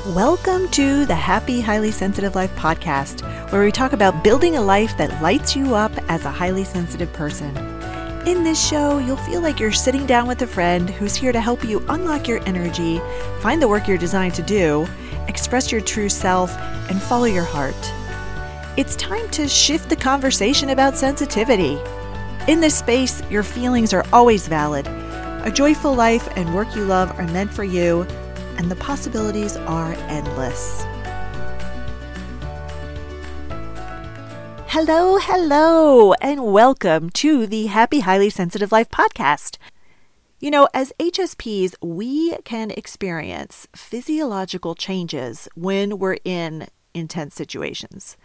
Welcome to the Happy Highly Sensitive Life podcast, where we talk about building a life that lights you up as a highly sensitive person. In this show, you'll feel like you're sitting down with a friend who's here to help you unlock your energy, find the work you're designed to do, express your true self, and follow your heart. It's time to shift the conversation about sensitivity. In this space, your feelings are always valid. A joyful life and work you love are meant for you and the possibilities are endless. Hello, hello, and welcome to the Happy Highly Sensitive Life podcast. You know, as HSPs, we can experience physiological changes when we're in intense situations.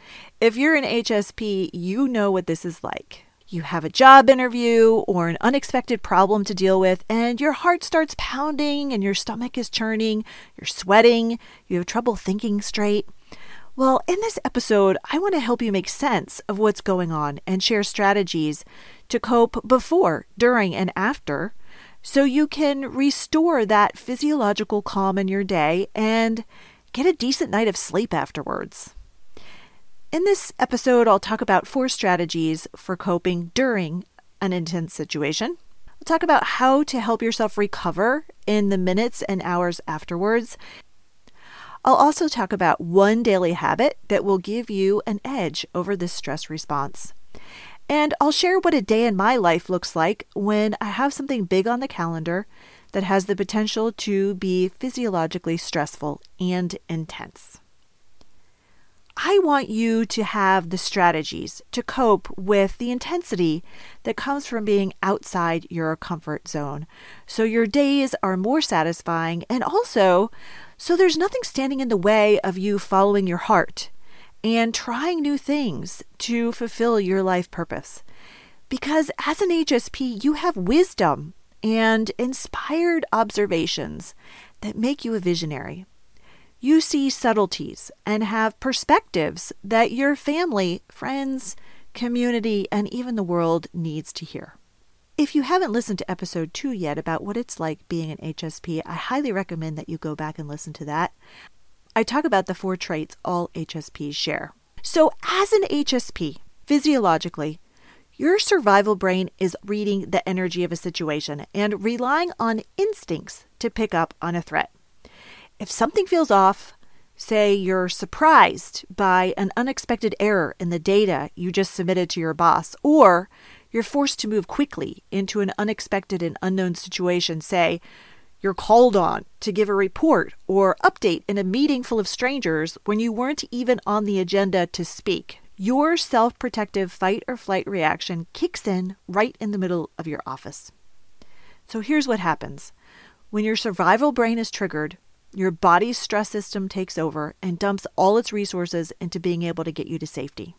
If you're an HSP, you know what this is like you have a job interview or an unexpected problem to deal with, and your heart starts pounding and your stomach is churning, you're sweating, you have trouble thinking straight. Well, in this episode, I want to help you make sense of what's going on and share strategies to cope before, during, and after so you can restore that physiological calm in your day and get a decent night of sleep afterwards. In this episode, I'll talk about four strategies for coping during an intense situation. I'll talk about how to help yourself recover in the minutes and hours afterwards. I'll also talk about one daily habit that will give you an edge over this stress response. And I'll share what a day in my life looks like when I have something big on the calendar that has the potential to be physiologically stressful and intense. I want you to have the strategies to cope with the intensity that comes from being outside your comfort zone. So your days are more satisfying and also so there's nothing standing in the way of you following your heart and trying new things to fulfill your life purpose. Because as an HSP, you have wisdom and inspired observations that make you a visionary you see subtleties and have perspectives that your family, friends, community, and even the world needs to hear. If you haven't listened to episode two yet about what it's like being an HSP, I highly recommend that you go back and listen to that. I talk about the four traits all HSPs share. So, as an HSP, physiologically, your survival brain is reading the energy of a situation and relying on instincts to pick up on a threat. If something feels off, say you're surprised by an unexpected error in the data you just submitted to your boss, or you're forced to move quickly into an unexpected and unknown situation, say you're called on to give a report or update in a meeting full of strangers when you weren't even on the agenda to speak. Your self protective fight or flight reaction kicks in right in the middle of your office. So here's what happens when your survival brain is triggered, your body's stress system takes over and dumps all its resources into being able to get you to safety.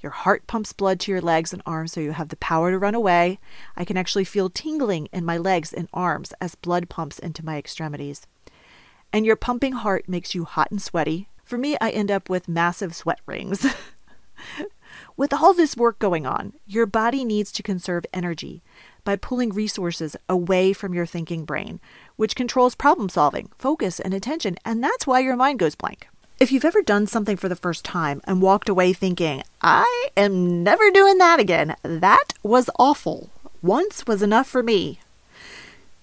Your heart pumps blood to your legs and arms so you have the power to run away. I can actually feel tingling in my legs and arms as blood pumps into my extremities. And your pumping heart makes you hot and sweaty. For me, I end up with massive sweat rings. with all this work going on, your body needs to conserve energy by pulling resources away from your thinking brain, which controls problem solving, focus, and attention, and that's why your mind goes blank. If you've ever done something for the first time and walked away thinking, I am never doing that again, that was awful. Once was enough for me.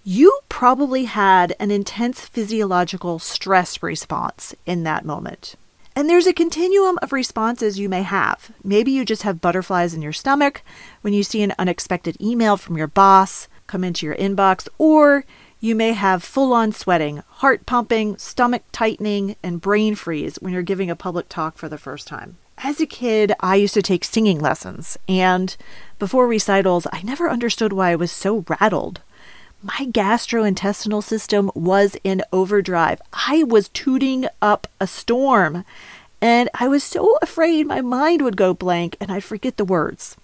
You probably had an intense physiological stress response in that moment. And there's a continuum of responses you may have. Maybe you just have butterflies in your stomach when you see an unexpected email from your boss come into your inbox, or you may have full on sweating, heart pumping, stomach tightening, and brain freeze when you're giving a public talk for the first time. As a kid, I used to take singing lessons, and before recitals, I never understood why I was so rattled my gastrointestinal system was in overdrive. I was tooting up a storm, and I was so afraid my mind would go blank and I'd forget the words.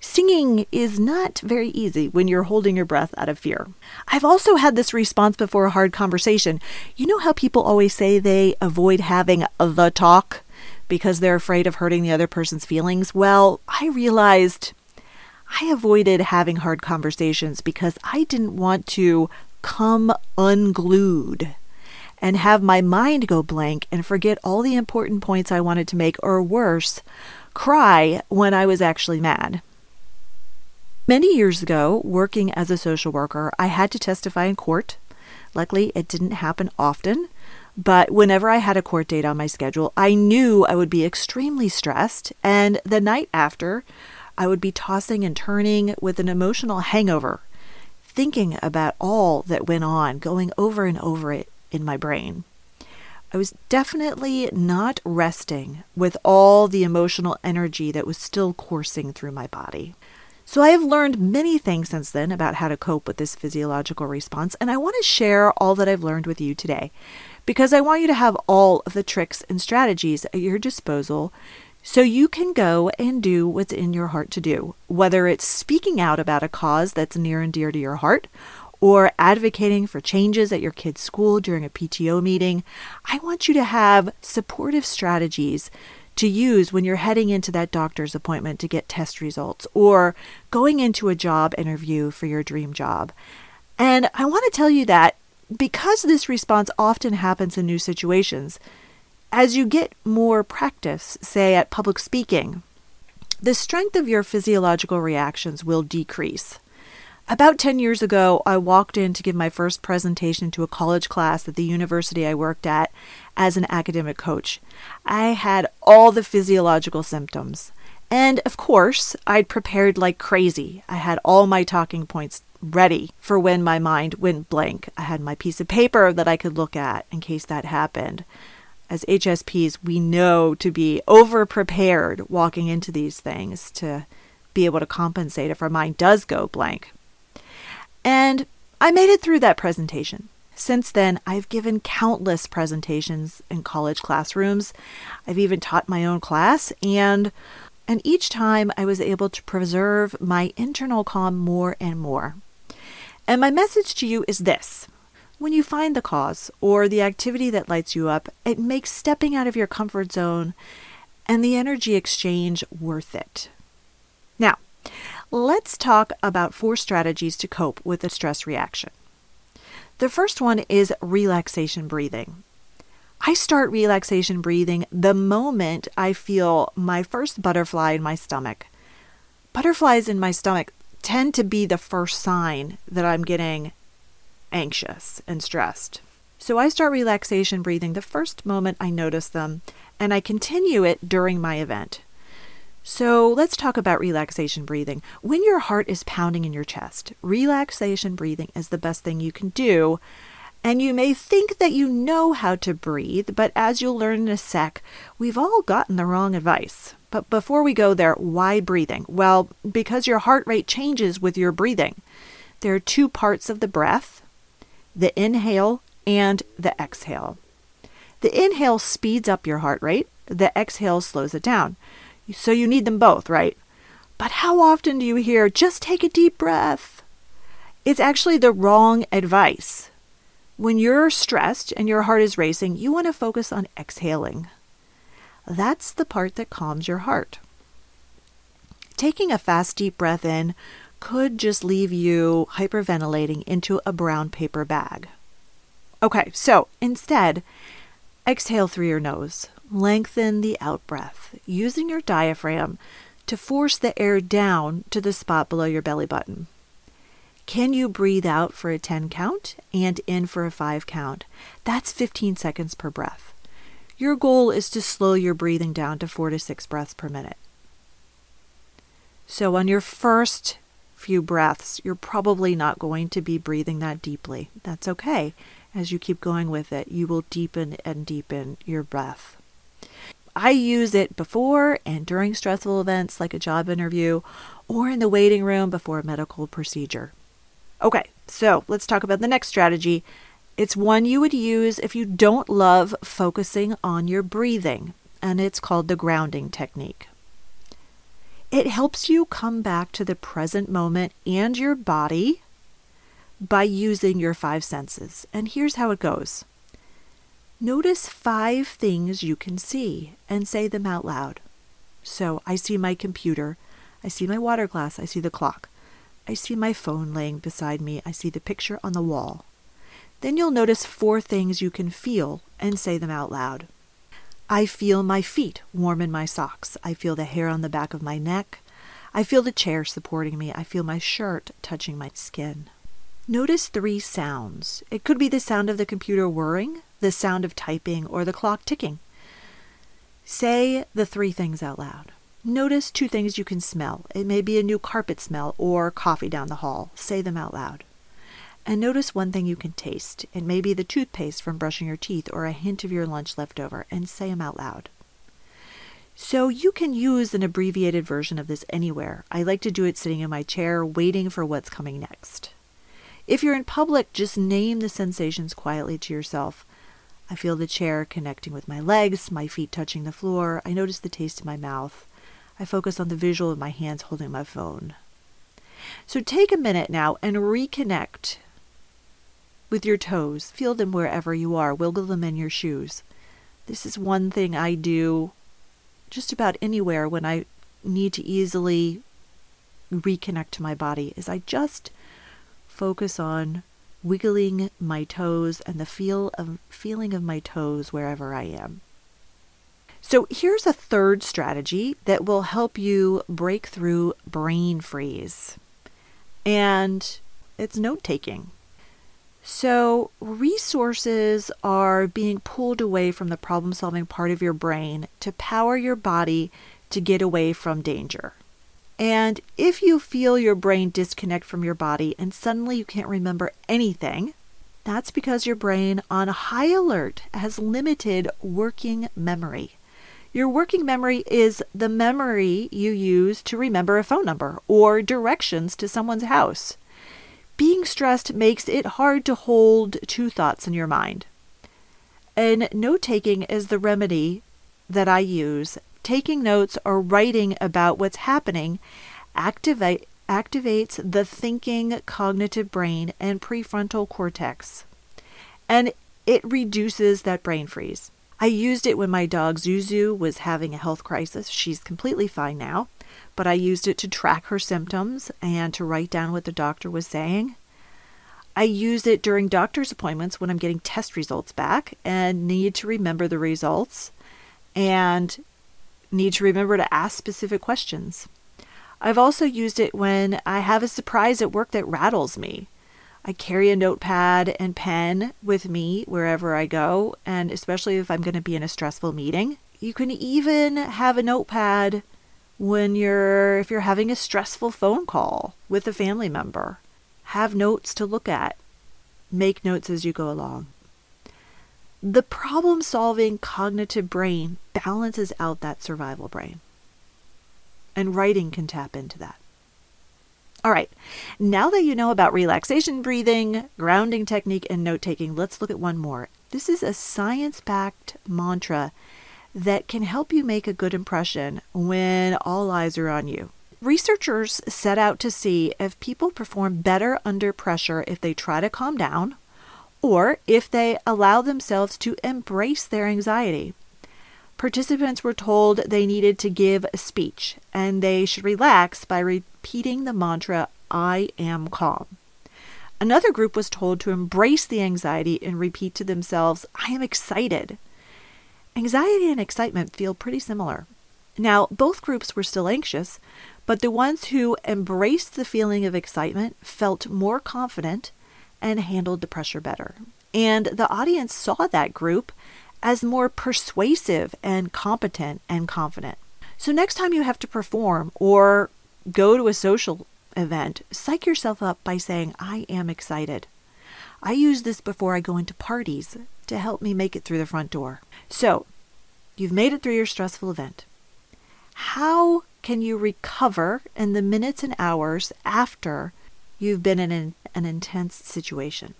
Singing is not very easy when you're holding your breath out of fear. I've also had this response before a hard conversation. You know how people always say they avoid having the talk because they're afraid of hurting the other person's feelings? Well, I realized I avoided having hard conversations because I didn't want to come unglued. And have my mind go blank and forget all the important points I wanted to make, or worse, cry when I was actually mad. Many years ago, working as a social worker, I had to testify in court. Luckily, it didn't happen often, but whenever I had a court date on my schedule, I knew I would be extremely stressed, and the night after, I would be tossing and turning with an emotional hangover, thinking about all that went on, going over and over it in my brain. I was definitely not resting with all the emotional energy that was still coursing through my body. So, I have learned many things since then about how to cope with this physiological response, and I want to share all that I've learned with you today because I want you to have all of the tricks and strategies at your disposal so you can go and do what's in your heart to do, whether it's speaking out about a cause that's near and dear to your heart or advocating for changes at your kid's school during a PTO meeting, I want you to have supportive strategies to use when you're heading into that doctor's appointment to get test results or going into a job interview for your dream job. And I want to tell you that because this response often happens in new situations, as you get more practice, say at public speaking, the strength of your physiological reactions will decrease. About 10 years ago, I walked in to give my first presentation to a college class at the university I worked at as an academic coach. I had all the physiological symptoms. And of course, I'd prepared like crazy. I had all my talking points ready for when my mind went blank. I had my piece of paper that I could look at in case that happened. As HSPs, we know to be over prepared walking into these things to be able to compensate if our mind does go blank. And I made it through that presentation. Since then, I've given countless presentations in college classrooms. I've even taught my own class, and and each time I was able to preserve my internal calm more and more. And my message to you is this when you find the cause or the activity that lights you up, it makes stepping out of your comfort zone and the energy exchange worth it. Now, Let's talk about four strategies to cope with a stress reaction. The first one is relaxation breathing. I start relaxation breathing the moment I feel my first butterfly in my stomach. Butterflies in my stomach tend to be the first sign that I'm getting anxious and stressed. So I start relaxation breathing the first moment I notice them, and I continue it during my event. So let's talk about relaxation breathing. When your heart is pounding in your chest, relaxation breathing is the best thing you can do. And you may think that you know how to breathe, but as you'll learn in a sec, we've all gotten the wrong advice. But before we go there, why breathing? Well, because your heart rate changes with your breathing. There are two parts of the breath the inhale and the exhale. The inhale speeds up your heart rate, the exhale slows it down. So you need them both, right? But how often do you hear, just take a deep breath? It's actually the wrong advice. When you're stressed and your heart is racing, you want to focus on exhaling. That's the part that calms your heart. Taking a fast, deep breath in could just leave you hyperventilating into a brown paper bag. Okay, so instead, exhale through your nose. Lengthen the out breath, using your diaphragm to force the air down to the spot below your belly button. Can you breathe out for a 10 count and in for a 5 count? That's 15 seconds per breath. Your goal is to slow your breathing down to 4 to 6 breaths per minute. So, on your first few breaths, you're probably not going to be breathing that deeply. That's okay. As you keep going with it, you will deepen and deepen your breath. I use it before and during stressful events like a job interview or in the waiting room before a medical procedure. Okay, so let's talk about the next strategy. It's one you would use if you don't love focusing on your breathing, and it's called the grounding technique. It helps you come back to the present moment and your body by using your five senses. And here's how it goes Notice five things you can see and say them out loud. So I see my computer, I see my water glass, I see the clock, I see my phone laying beside me, I see the picture on the wall. Then you'll notice four things you can feel and say them out loud. I feel my feet warm in my socks. I feel the hair on the back of my neck. I feel the chair supporting me. I feel my shirt touching my skin. Notice three sounds. It could be the sound of the computer whirring, the sound of typing, or the clock ticking. Say the three things out loud. Notice two things you can smell. It may be a new carpet smell or coffee down the hall. Say them out loud. And notice one thing you can taste. It may be the toothpaste from brushing your teeth or a hint of your lunch left over, and say them out loud. So you can use an abbreviated version of this anywhere. I like to do it sitting in my chair, waiting for what's coming next. If you're in public, just name the sensations quietly to yourself. I feel the chair connecting with my legs, my feet touching the floor. I notice the taste in my mouth. I focus on the visual of my hands holding my phone. So take a minute now and reconnect with your toes. Feel them wherever you are. Wiggle them in your shoes. This is one thing I do just about anywhere when I need to easily reconnect to my body is I just focus on wiggling my toes and the feel of feeling of my toes wherever I am. So here's a third strategy that will help you break through brain freeze. And it's note taking. So, resources are being pulled away from the problem solving part of your brain to power your body to get away from danger. And if you feel your brain disconnect from your body and suddenly you can't remember anything, that's because your brain on high alert has limited working memory. Your working memory is the memory you use to remember a phone number or directions to someone's house. Being stressed makes it hard to hold two thoughts in your mind. And note taking is the remedy that I use taking notes or writing about what's happening activate, activates the thinking cognitive brain and prefrontal cortex. And it reduces that brain freeze. I used it when my dog Zuzu was having a health crisis. She's completely fine now, but I used it to track her symptoms and to write down what the doctor was saying. I use it during doctor's appointments when I'm getting test results back and need to remember the results and need to remember to ask specific questions. I've also used it when I have a surprise at work that rattles me. I carry a notepad and pen with me wherever I go, and especially if I'm going to be in a stressful meeting. You can even have a notepad when you're if you're having a stressful phone call with a family member. Have notes to look at. Make notes as you go along. The problem solving cognitive brain balances out that survival brain. And writing can tap into that. All right, now that you know about relaxation breathing, grounding technique, and note taking, let's look at one more. This is a science backed mantra that can help you make a good impression when all eyes are on you. Researchers set out to see if people perform better under pressure if they try to calm down or if they allow themselves to embrace their anxiety. Participants were told they needed to give a speech and they should relax by repeating the mantra, I am calm. Another group was told to embrace the anxiety and repeat to themselves, I am excited. Anxiety and excitement feel pretty similar. Now, both groups were still anxious, but the ones who embraced the feeling of excitement felt more confident and handled the pressure better. And the audience saw that group as more persuasive and competent and confident. So, next time you have to perform or go to a social event, psych yourself up by saying, I am excited. I use this before I go into parties to help me make it through the front door. So, you've made it through your stressful event. How can you recover in the minutes and hours after you've been in an, an intense situation.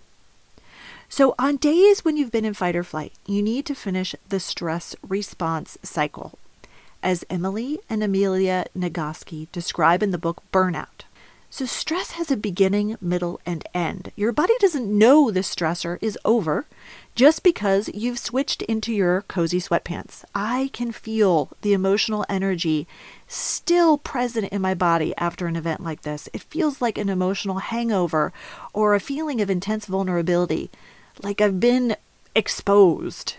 So, on days when you've been in fight or flight, you need to finish the stress response cycle, as Emily and Amelia Nagoski describe in the book Burnout. So, stress has a beginning, middle, and end. Your body doesn't know the stressor is over just because you've switched into your cozy sweatpants. I can feel the emotional energy still present in my body after an event like this. It feels like an emotional hangover or a feeling of intense vulnerability, like I've been exposed.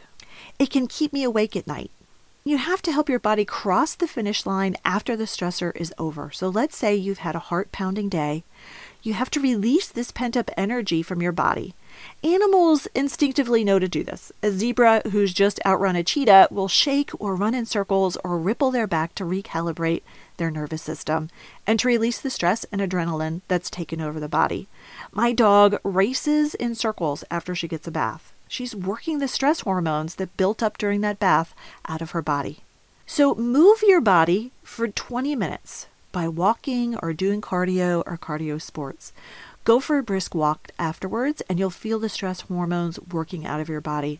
It can keep me awake at night. You have to help your body cross the finish line after the stressor is over. So let's say you've had a heart pounding day. You have to release this pent up energy from your body. Animals instinctively know to do this. A zebra who's just outrun a cheetah will shake or run in circles or ripple their back to recalibrate their nervous system and to release the stress and adrenaline that's taken over the body. My dog races in circles after she gets a bath. She's working the stress hormones that built up during that bath out of her body. So move your body for 20 minutes by walking or doing cardio or cardio sports. Go for a brisk walk afterwards, and you'll feel the stress hormones working out of your body.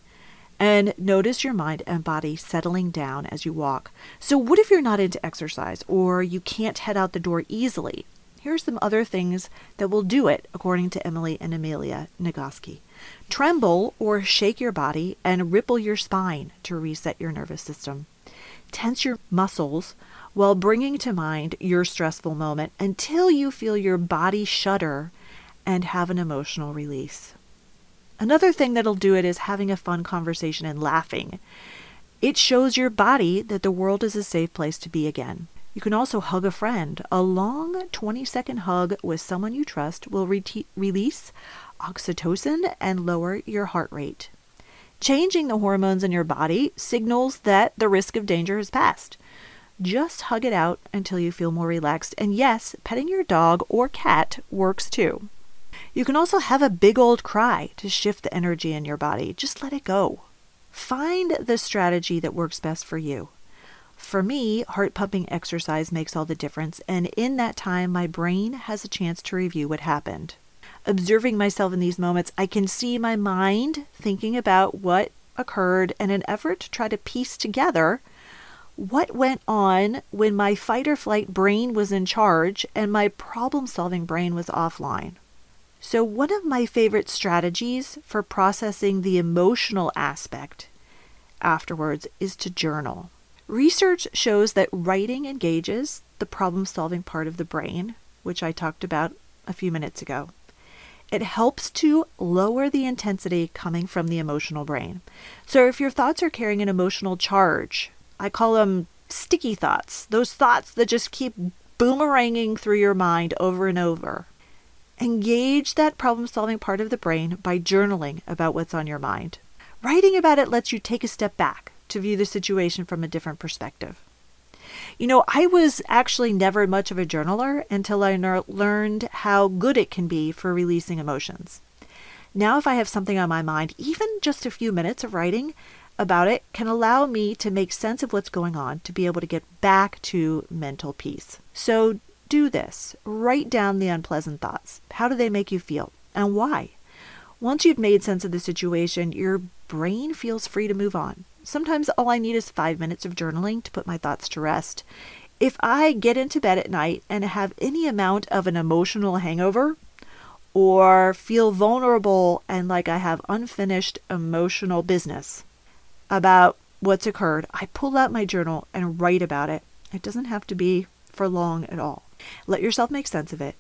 And notice your mind and body settling down as you walk. So, what if you're not into exercise or you can't head out the door easily? Here's some other things that will do it, according to Emily and Amelia Nagoski. Tremble or shake your body and ripple your spine to reset your nervous system. Tense your muscles while bringing to mind your stressful moment until you feel your body shudder and have an emotional release. Another thing that'll do it is having a fun conversation and laughing. It shows your body that the world is a safe place to be again. You can also hug a friend. A long 20 second hug with someone you trust will re- release oxytocin and lower your heart rate. Changing the hormones in your body signals that the risk of danger has passed. Just hug it out until you feel more relaxed. And yes, petting your dog or cat works too. You can also have a big old cry to shift the energy in your body. Just let it go. Find the strategy that works best for you. For me, heart pumping exercise makes all the difference, and in that time, my brain has a chance to review what happened. Observing myself in these moments, I can see my mind thinking about what occurred and an effort to try to piece together what went on when my fight or flight brain was in charge and my problem solving brain was offline. So, one of my favorite strategies for processing the emotional aspect afterwards is to journal. Research shows that writing engages the problem solving part of the brain, which I talked about a few minutes ago. It helps to lower the intensity coming from the emotional brain. So, if your thoughts are carrying an emotional charge, I call them sticky thoughts, those thoughts that just keep boomeranging through your mind over and over. Engage that problem solving part of the brain by journaling about what's on your mind. Writing about it lets you take a step back to view the situation from a different perspective. You know, I was actually never much of a journaler until I learned how good it can be for releasing emotions. Now, if I have something on my mind, even just a few minutes of writing about it can allow me to make sense of what's going on to be able to get back to mental peace. So, do this. Write down the unpleasant thoughts. How do they make you feel and why? Once you've made sense of the situation, your brain feels free to move on. Sometimes all I need is five minutes of journaling to put my thoughts to rest. If I get into bed at night and have any amount of an emotional hangover, or feel vulnerable and like I have unfinished emotional business about what's occurred, I pull out my journal and write about it. It doesn't have to be for long at all. Let yourself make sense of it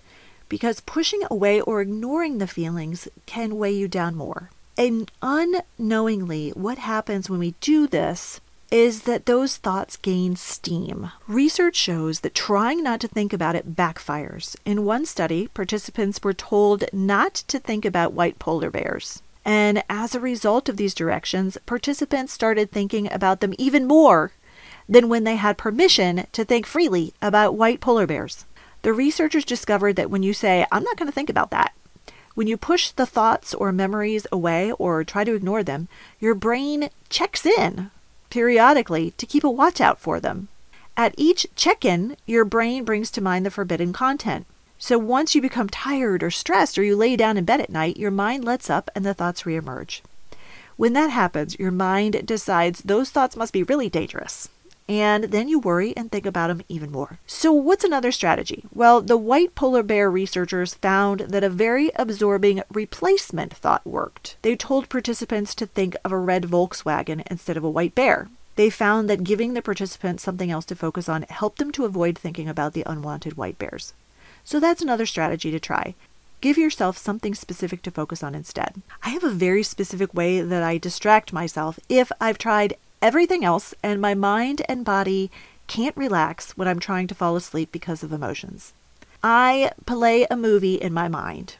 because pushing away or ignoring the feelings can weigh you down more. And unknowingly, what happens when we do this is that those thoughts gain steam. Research shows that trying not to think about it backfires. In one study, participants were told not to think about white polar bears. And as a result of these directions, participants started thinking about them even more than when they had permission to think freely about white polar bears. The researchers discovered that when you say, I'm not going to think about that, when you push the thoughts or memories away or try to ignore them, your brain checks in periodically to keep a watch out for them. At each check in, your brain brings to mind the forbidden content. So once you become tired or stressed or you lay down in bed at night, your mind lets up and the thoughts reemerge. When that happens, your mind decides those thoughts must be really dangerous and then you worry and think about them even more. So, what's another strategy? Well, the white polar bear researchers found that a very absorbing replacement thought worked. They told participants to think of a red Volkswagen instead of a white bear. They found that giving the participants something else to focus on helped them to avoid thinking about the unwanted white bears. So, that's another strategy to try. Give yourself something specific to focus on instead. I have a very specific way that I distract myself if I've tried everything else and my mind and body can't relax when I'm trying to fall asleep because of emotions. I play a movie in my mind.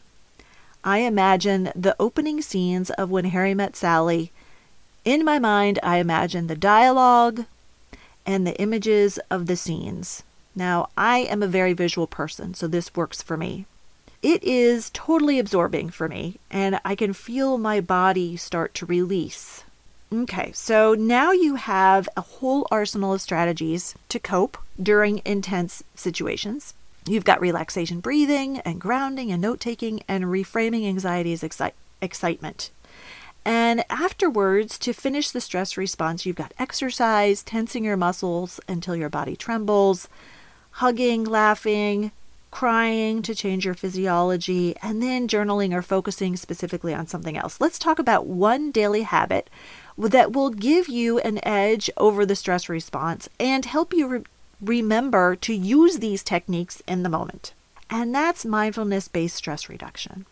I imagine the opening scenes of When Harry Met Sally. In my mind, I imagine the dialogue and the images of the scenes. Now, I am a very visual person, so this works for me. It is totally absorbing for me, and I can feel my body start to release. Okay, so now you have a whole arsenal of strategies to cope during intense situations. You've got relaxation breathing and grounding and note taking and reframing anxiety as exci- excitement. And afterwards, to finish the stress response, you've got exercise, tensing your muscles until your body trembles, hugging, laughing, crying to change your physiology, and then journaling or focusing specifically on something else. Let's talk about one daily habit that will give you an edge over the stress response and help you re- remember to use these techniques in the moment. And that's mindfulness based stress reduction.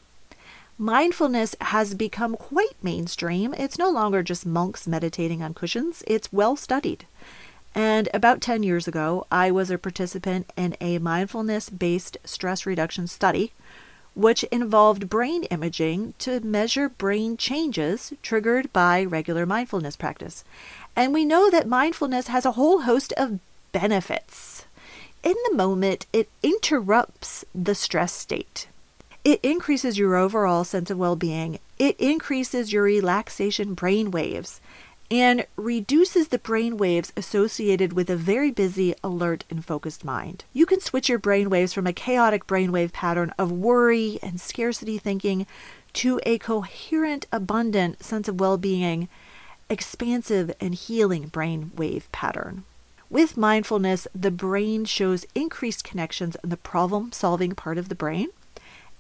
Mindfulness has become quite mainstream. It's no longer just monks meditating on cushions, it's well studied. And about 10 years ago, I was a participant in a mindfulness based stress reduction study, which involved brain imaging to measure brain changes triggered by regular mindfulness practice. And we know that mindfulness has a whole host of benefits. In the moment, it interrupts the stress state. It increases your overall sense of well being. It increases your relaxation brain waves and reduces the brain waves associated with a very busy, alert, and focused mind. You can switch your brain waves from a chaotic brainwave pattern of worry and scarcity thinking to a coherent, abundant sense of well being, expansive, and healing brainwave pattern. With mindfulness, the brain shows increased connections in the problem solving part of the brain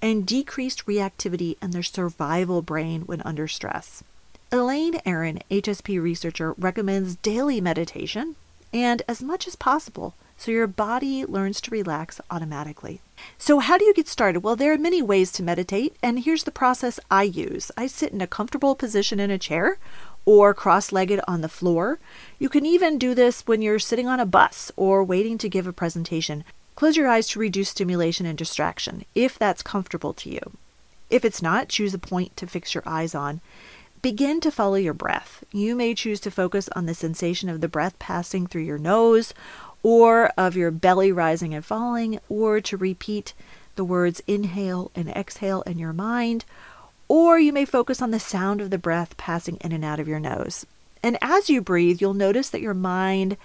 and decreased reactivity in the survival brain when under stress. Elaine Aron, HSP researcher, recommends daily meditation and as much as possible so your body learns to relax automatically. So, how do you get started? Well, there are many ways to meditate, and here's the process I use I sit in a comfortable position in a chair or cross legged on the floor. You can even do this when you're sitting on a bus or waiting to give a presentation. Close your eyes to reduce stimulation and distraction if that's comfortable to you. If it's not, choose a point to fix your eyes on. Begin to follow your breath. You may choose to focus on the sensation of the breath passing through your nose, or of your belly rising and falling, or to repeat the words inhale and exhale in your mind, or you may focus on the sound of the breath passing in and out of your nose. And as you breathe, you'll notice that your mind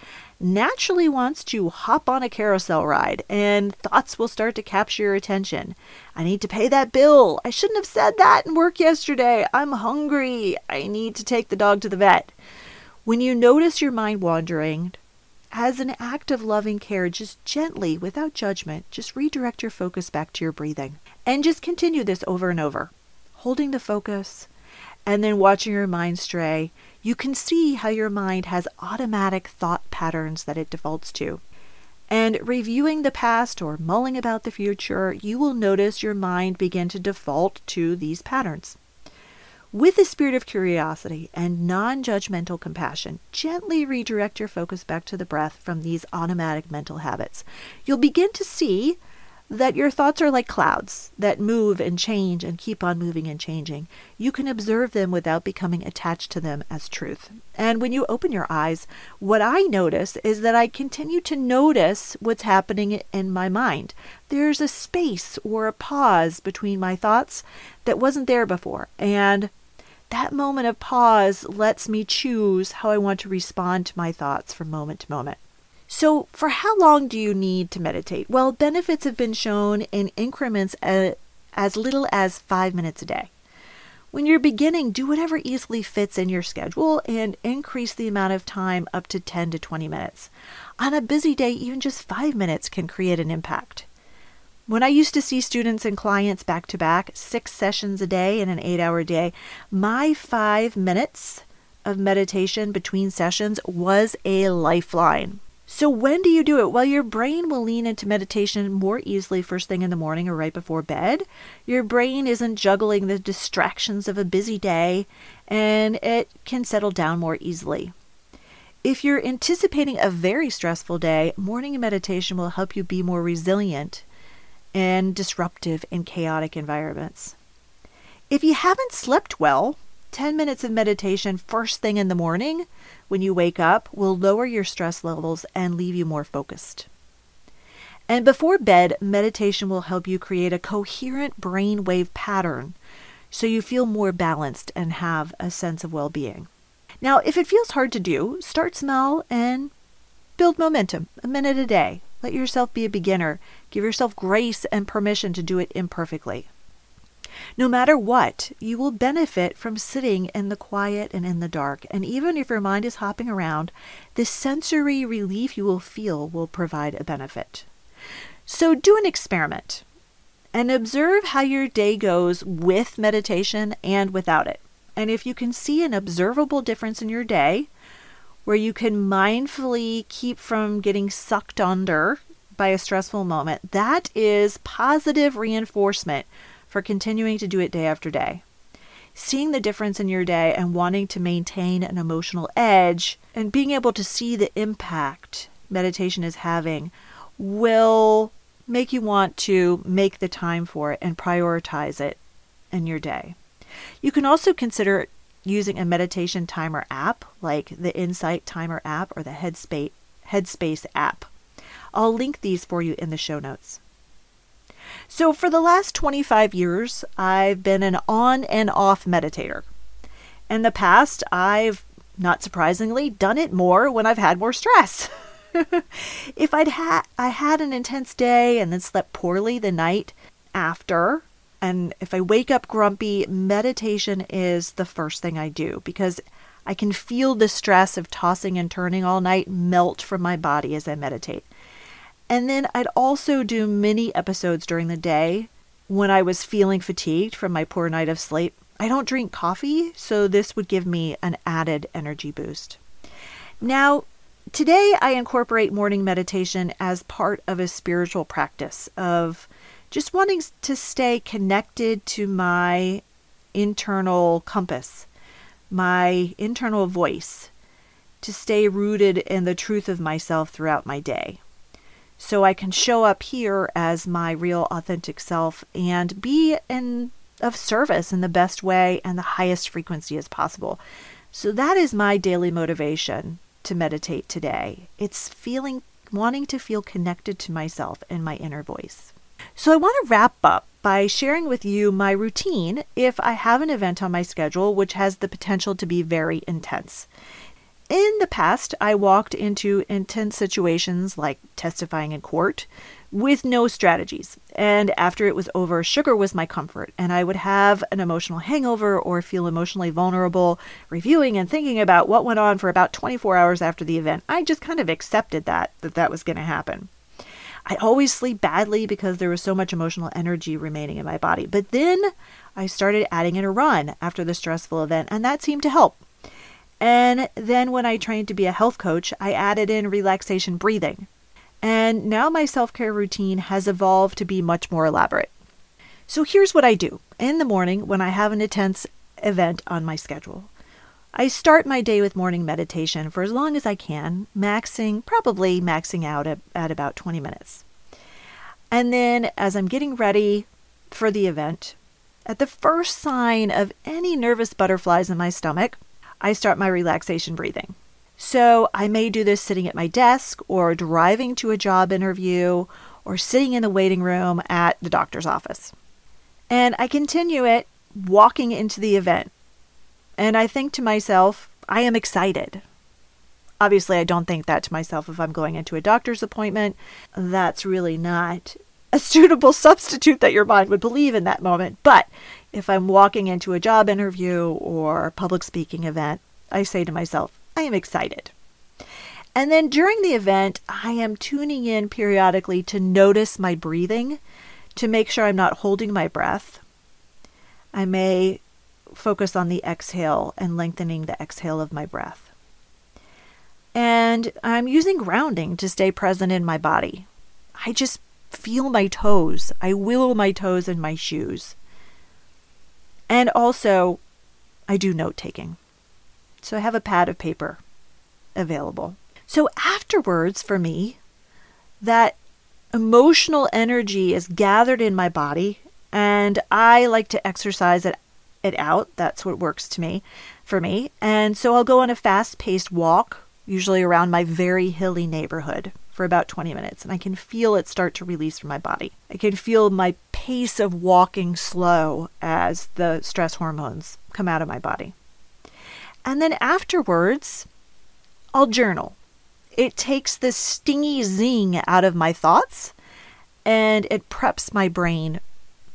naturally wants to hop on a carousel ride and thoughts will start to capture your attention. I need to pay that bill. I shouldn't have said that in work yesterday. I'm hungry. I need to take the dog to the vet. When you notice your mind wandering, as an act of loving care, just gently, without judgment, just redirect your focus back to your breathing. And just continue this over and over, holding the focus and then watching your mind stray you can see how your mind has automatic thought patterns that it defaults to. And reviewing the past or mulling about the future, you will notice your mind begin to default to these patterns. With a spirit of curiosity and non judgmental compassion, gently redirect your focus back to the breath from these automatic mental habits. You'll begin to see that your thoughts are like clouds that move and change and keep on moving and changing. You can observe them without becoming attached to them as truth. And when you open your eyes, what I notice is that I continue to notice what's happening in my mind. There's a space or a pause between my thoughts that wasn't there before. And that moment of pause lets me choose how I want to respond to my thoughts from moment to moment. So, for how long do you need to meditate? Well, benefits have been shown in increments uh, as little as five minutes a day. When you're beginning, do whatever easily fits in your schedule and increase the amount of time up to 10 to 20 minutes. On a busy day, even just five minutes can create an impact. When I used to see students and clients back to back, six sessions a day in an eight hour day, my five minutes of meditation between sessions was a lifeline. So, when do you do it? Well, your brain will lean into meditation more easily first thing in the morning or right before bed. Your brain isn't juggling the distractions of a busy day and it can settle down more easily. If you're anticipating a very stressful day, morning meditation will help you be more resilient and disruptive in chaotic environments. If you haven't slept well, 10 minutes of meditation first thing in the morning when you wake up will lower your stress levels and leave you more focused. And before bed, meditation will help you create a coherent brainwave pattern so you feel more balanced and have a sense of well being. Now, if it feels hard to do, start small and build momentum a minute a day. Let yourself be a beginner. Give yourself grace and permission to do it imperfectly. No matter what, you will benefit from sitting in the quiet and in the dark. And even if your mind is hopping around, the sensory relief you will feel will provide a benefit. So do an experiment and observe how your day goes with meditation and without it. And if you can see an observable difference in your day, where you can mindfully keep from getting sucked under by a stressful moment, that is positive reinforcement for continuing to do it day after day. Seeing the difference in your day and wanting to maintain an emotional edge and being able to see the impact meditation is having will make you want to make the time for it and prioritize it in your day. You can also consider using a meditation timer app like the Insight Timer app or the Headspace, Headspace app. I'll link these for you in the show notes. So, for the last 25 years, I've been an on and off meditator. In the past, I've, not surprisingly, done it more when I've had more stress. if I'd had I had an intense day and then slept poorly the night after, and if I wake up grumpy, meditation is the first thing I do because I can feel the stress of tossing and turning all night melt from my body as I meditate. And then I'd also do mini episodes during the day when I was feeling fatigued from my poor night of sleep. I don't drink coffee, so this would give me an added energy boost. Now, today I incorporate morning meditation as part of a spiritual practice of just wanting to stay connected to my internal compass, my internal voice, to stay rooted in the truth of myself throughout my day so I can show up here as my real authentic self and be in of service in the best way and the highest frequency as possible. So that is my daily motivation to meditate today. It's feeling wanting to feel connected to myself and my inner voice. So I want to wrap up by sharing with you my routine if I have an event on my schedule which has the potential to be very intense. In the past, I walked into intense situations like testifying in court with no strategies. And after it was over, sugar was my comfort, and I would have an emotional hangover or feel emotionally vulnerable, reviewing and thinking about what went on for about 24 hours after the event. I just kind of accepted that, that that was going to happen. I always sleep badly because there was so much emotional energy remaining in my body. But then I started adding in a run after the stressful event, and that seemed to help. And then when I trained to be a health coach, I added in relaxation breathing. And now my self care routine has evolved to be much more elaborate. So here's what I do in the morning when I have an intense event on my schedule. I start my day with morning meditation for as long as I can, maxing, probably maxing out at, at about 20 minutes. And then as I'm getting ready for the event, at the first sign of any nervous butterflies in my stomach, I start my relaxation breathing. So I may do this sitting at my desk or driving to a job interview or sitting in the waiting room at the doctor's office. And I continue it walking into the event. And I think to myself, I am excited. Obviously, I don't think that to myself if I'm going into a doctor's appointment. That's really not a suitable substitute that your mind would believe in that moment. But if I'm walking into a job interview or public speaking event, I say to myself, I am excited. And then during the event, I am tuning in periodically to notice my breathing to make sure I'm not holding my breath. I may focus on the exhale and lengthening the exhale of my breath. And I'm using grounding to stay present in my body. I just feel my toes. I wiggle my toes in my shoes. And also, I do note taking. So I have a pad of paper available. So afterwards, for me, that emotional energy is gathered in my body, and I like to exercise it, it out. That's what works to me, for me. And so I'll go on a fast paced walk, usually around my very hilly neighborhood for about 20 minutes, and I can feel it start to release from my body. I can feel my pace of walking slow as the stress hormones come out of my body. And then afterwards, I'll journal. It takes the stingy zing out of my thoughts and it preps my brain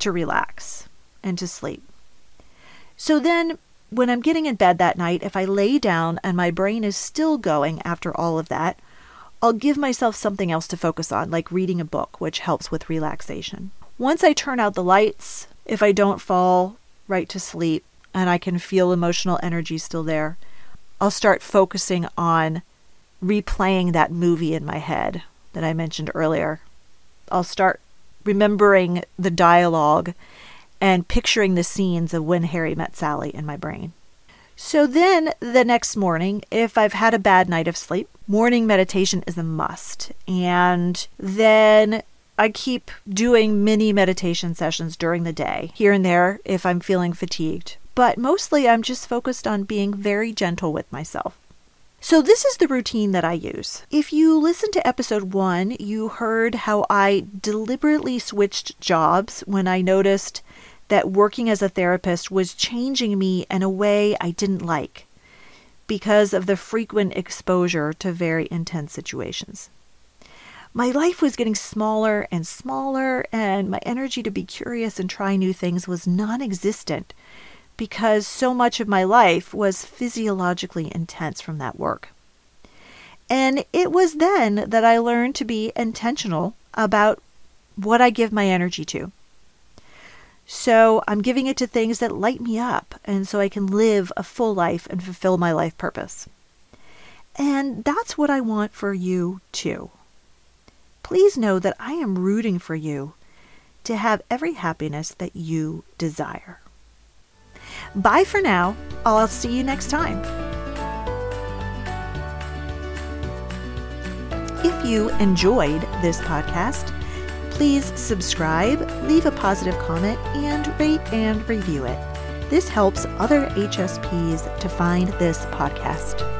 to relax and to sleep. So then, when I'm getting in bed that night, if I lay down and my brain is still going after all of that, I'll give myself something else to focus on, like reading a book, which helps with relaxation. Once I turn out the lights, if I don't fall right to sleep and I can feel emotional energy still there, I'll start focusing on replaying that movie in my head that I mentioned earlier. I'll start remembering the dialogue and picturing the scenes of when Harry met Sally in my brain. So then the next morning, if I've had a bad night of sleep, morning meditation is a must. And then I keep doing mini meditation sessions during the day, here and there, if I'm feeling fatigued. But mostly I'm just focused on being very gentle with myself. So, this is the routine that I use. If you listen to episode one, you heard how I deliberately switched jobs when I noticed that working as a therapist was changing me in a way I didn't like because of the frequent exposure to very intense situations. My life was getting smaller and smaller, and my energy to be curious and try new things was non existent because so much of my life was physiologically intense from that work. And it was then that I learned to be intentional about what I give my energy to. So I'm giving it to things that light me up, and so I can live a full life and fulfill my life purpose. And that's what I want for you too. Please know that I am rooting for you to have every happiness that you desire. Bye for now. I'll see you next time. If you enjoyed this podcast, Please subscribe, leave a positive comment, and rate and review it. This helps other HSPs to find this podcast.